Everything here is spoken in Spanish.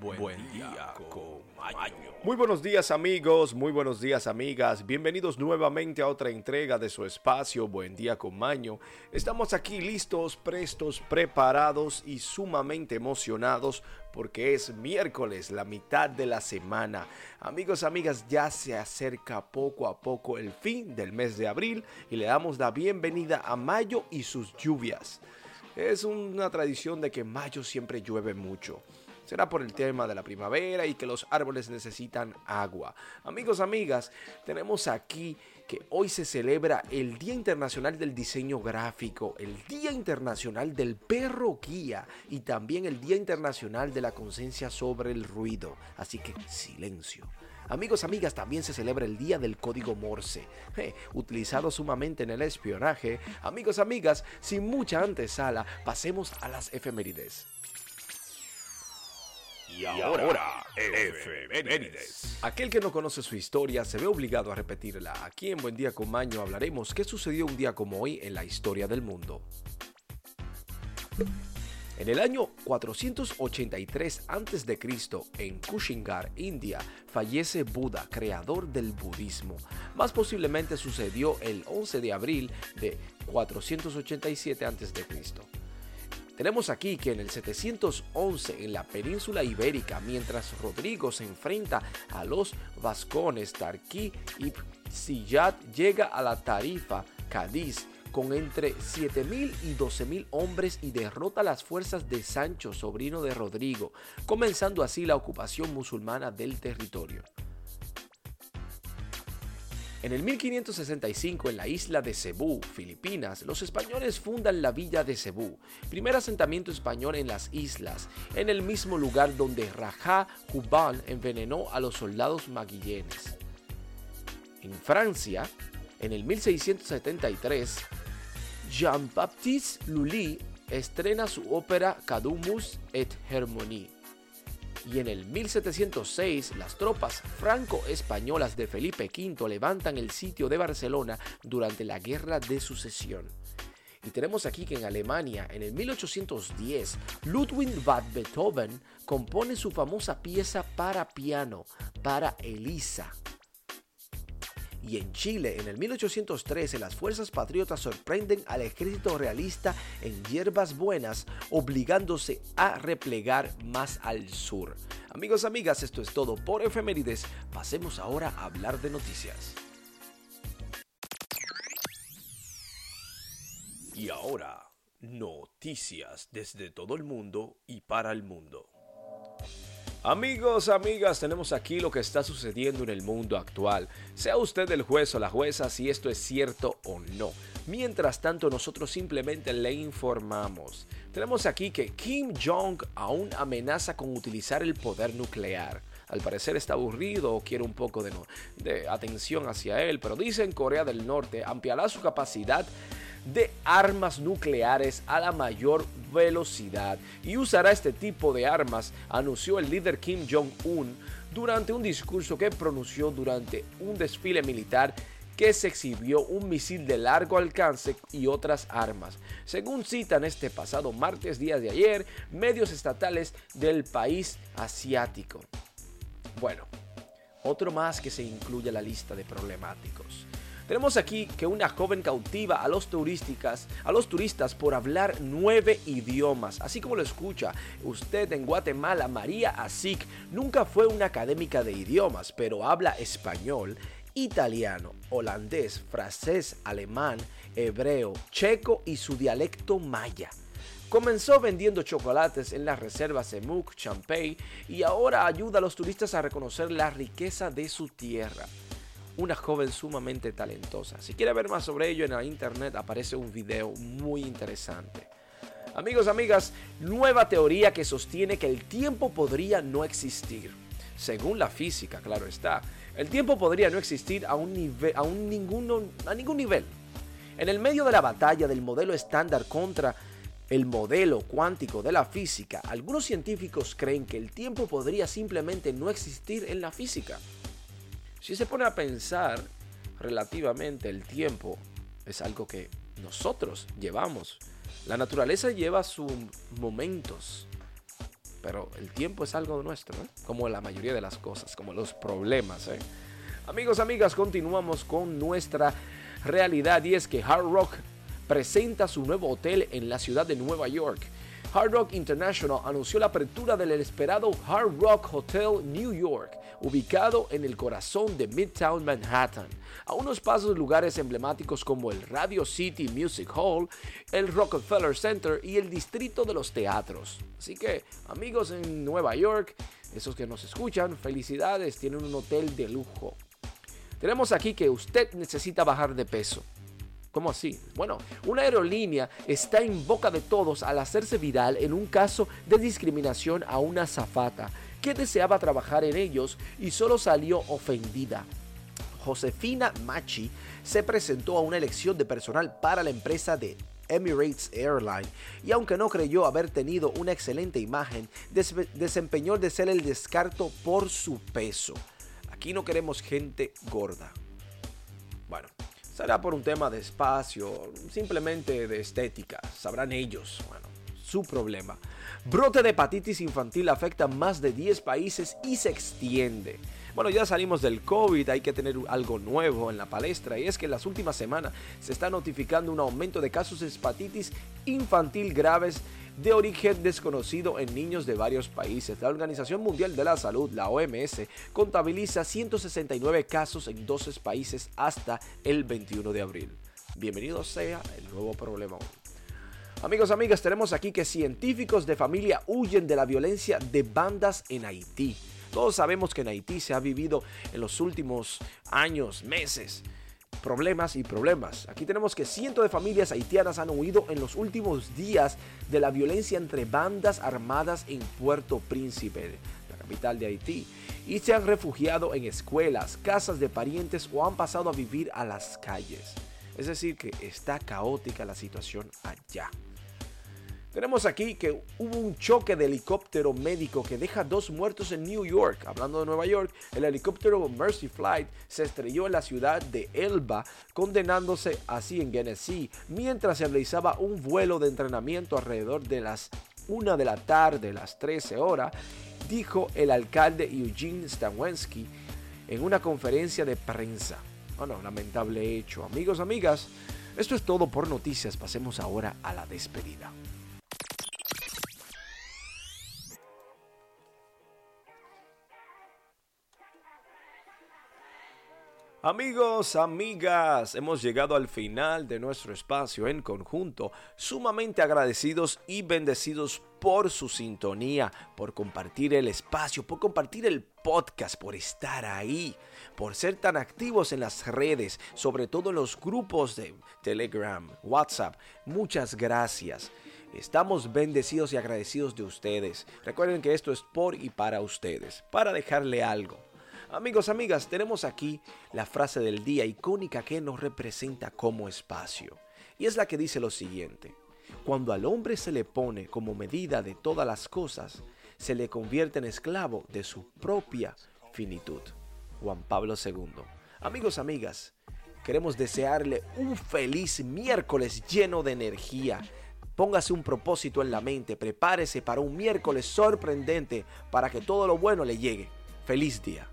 Buen, día con Maño. Muy buenos días amigos, muy buenos días amigas, bienvenidos nuevamente a otra entrega de su espacio Buen día con Maño. Estamos aquí listos, prestos, preparados y sumamente emocionados porque es miércoles, la mitad de la semana. Amigos, amigas, ya se acerca poco a poco el fin del mes de abril y le damos la bienvenida a mayo y sus lluvias. Es una tradición de que mayo siempre llueve mucho. Será por el tema de la primavera y que los árboles necesitan agua. Amigos, amigas, tenemos aquí que hoy se celebra el Día Internacional del Diseño Gráfico, el Día Internacional del Perro Guía y también el Día Internacional de la Conciencia sobre el Ruido. Así que silencio. Amigos, amigas, también se celebra el Día del Código Morse, utilizado sumamente en el espionaje. Amigos, amigas, sin mucha antesala, pasemos a las efemérides. Y ahora, efemérides. Aquel que no conoce su historia se ve obligado a repetirla. Aquí en Buen Día con Maño hablaremos qué sucedió un día como hoy en la historia del mundo. En el año 483 a.C., en Kushingar, India, fallece Buda, creador del budismo. Más posiblemente sucedió el 11 de abril de 487 a.C. Tenemos aquí que en el 711 en la península ibérica, mientras Rodrigo se enfrenta a los vascones Tarquí y Siyat llega a la Tarifa, Cádiz, con entre 7.000 y 12.000 hombres y derrota las fuerzas de Sancho, sobrino de Rodrigo, comenzando así la ocupación musulmana del territorio. En el 1565, en la isla de Cebú, Filipinas, los españoles fundan la villa de Cebú, primer asentamiento español en las islas, en el mismo lugar donde Rajá Hubán envenenó a los soldados maguillenes. En Francia, en el 1673, Jean-Baptiste Lully estrena su ópera Cadumus et Hermonie y en el 1706 las tropas franco-españolas de Felipe V levantan el sitio de Barcelona durante la Guerra de Sucesión. Y tenemos aquí que en Alemania, en el 1810, Ludwig van Beethoven compone su famosa pieza para piano, para Elisa, y en Chile, en el 1813, las fuerzas patriotas sorprenden al ejército realista en Hierbas Buenas, obligándose a replegar más al sur. Amigos, amigas, esto es todo por efemérides. Pasemos ahora a hablar de noticias. Y ahora, noticias desde todo el mundo y para el mundo. Amigos, amigas, tenemos aquí lo que está sucediendo en el mundo actual. Sea usted el juez o la jueza si esto es cierto o no. Mientras tanto, nosotros simplemente le informamos. Tenemos aquí que Kim Jong aún amenaza con utilizar el poder nuclear. Al parecer está aburrido o quiere un poco de, de atención hacia él, pero dice en Corea del Norte ampliará su capacidad de armas nucleares a la mayor velocidad y usará este tipo de armas, anunció el líder Kim Jong-un durante un discurso que pronunció durante un desfile militar que se exhibió un misil de largo alcance y otras armas. Según citan este pasado martes, día de ayer, medios estatales del país asiático. Bueno, otro más que se incluye a la lista de problemáticos. Tenemos aquí que una joven cautiva a los turísticas, a los turistas por hablar nueve idiomas, así como lo escucha usted en Guatemala, María Asik nunca fue una académica de idiomas, pero habla español, italiano, holandés, francés, alemán, hebreo, checo y su dialecto maya. Comenzó vendiendo chocolates en las reservas Semuc, Champagne y ahora ayuda a los turistas a reconocer la riqueza de su tierra una joven sumamente talentosa. Si quiere ver más sobre ello en la internet aparece un video muy interesante. Amigos, amigas, nueva teoría que sostiene que el tiempo podría no existir. Según la física, claro está, el tiempo podría no existir a, un a, un ninguno, a ningún nivel. En el medio de la batalla del modelo estándar contra el modelo cuántico de la física, algunos científicos creen que el tiempo podría simplemente no existir en la física. Si se pone a pensar relativamente el tiempo, es algo que nosotros llevamos. La naturaleza lleva sus momentos, pero el tiempo es algo nuestro, ¿eh? como la mayoría de las cosas, como los problemas. ¿eh? Amigos, amigas, continuamos con nuestra realidad y es que Hard Rock presenta su nuevo hotel en la ciudad de Nueva York. Hard Rock International anunció la apertura del esperado Hard Rock Hotel New York, ubicado en el corazón de Midtown Manhattan, a unos pasos de lugares emblemáticos como el Radio City Music Hall, el Rockefeller Center y el Distrito de los Teatros. Así que, amigos en Nueva York, esos que nos escuchan, felicidades, tienen un hotel de lujo. Tenemos aquí que usted necesita bajar de peso. ¿Cómo así? Bueno, una aerolínea está en boca de todos al hacerse viral en un caso de discriminación a una zafata que deseaba trabajar en ellos y solo salió ofendida. Josefina Machi se presentó a una elección de personal para la empresa de Emirates Airline y aunque no creyó haber tenido una excelente imagen, desempeñó de ser el descarto por su peso. Aquí no queremos gente gorda. Bueno, será por un tema de espacio, simplemente de estética, sabrán ellos. Bueno, su problema. Brote de hepatitis infantil afecta más de 10 países y se extiende. Bueno, ya salimos del COVID, hay que tener algo nuevo en la palestra y es que en las últimas semanas se está notificando un aumento de casos de hepatitis infantil graves de origen desconocido en niños de varios países. La Organización Mundial de la Salud, la OMS, contabiliza 169 casos en 12 países hasta el 21 de abril. Bienvenido sea el nuevo problema. Amigos, amigas, tenemos aquí que científicos de familia huyen de la violencia de bandas en Haití. Todos sabemos que en Haití se ha vivido en los últimos años, meses, problemas y problemas. Aquí tenemos que cientos de familias haitianas han huido en los últimos días de la violencia entre bandas armadas en Puerto Príncipe, la capital de Haití, y se han refugiado en escuelas, casas de parientes o han pasado a vivir a las calles. Es decir, que está caótica la situación allá. Tenemos aquí que hubo un choque de helicóptero médico que deja dos muertos en New York. Hablando de Nueva York, el helicóptero Mercy Flight se estrelló en la ciudad de Elba, condenándose así en Genesee, mientras se realizaba un vuelo de entrenamiento alrededor de las 1 de la tarde, las 13 horas, dijo el alcalde Eugene Stanwensky en una conferencia de prensa. Bueno, lamentable hecho. Amigos, amigas, esto es todo por noticias. Pasemos ahora a la despedida. Amigos, amigas, hemos llegado al final de nuestro espacio en conjunto, sumamente agradecidos y bendecidos por su sintonía, por compartir el espacio, por compartir el podcast, por estar ahí, por ser tan activos en las redes, sobre todo en los grupos de Telegram, WhatsApp. Muchas gracias. Estamos bendecidos y agradecidos de ustedes. Recuerden que esto es por y para ustedes, para dejarle algo Amigos, amigas, tenemos aquí la frase del día icónica que nos representa como espacio. Y es la que dice lo siguiente. Cuando al hombre se le pone como medida de todas las cosas, se le convierte en esclavo de su propia finitud. Juan Pablo II. Amigos, amigas, queremos desearle un feliz miércoles lleno de energía. Póngase un propósito en la mente, prepárese para un miércoles sorprendente para que todo lo bueno le llegue. Feliz día.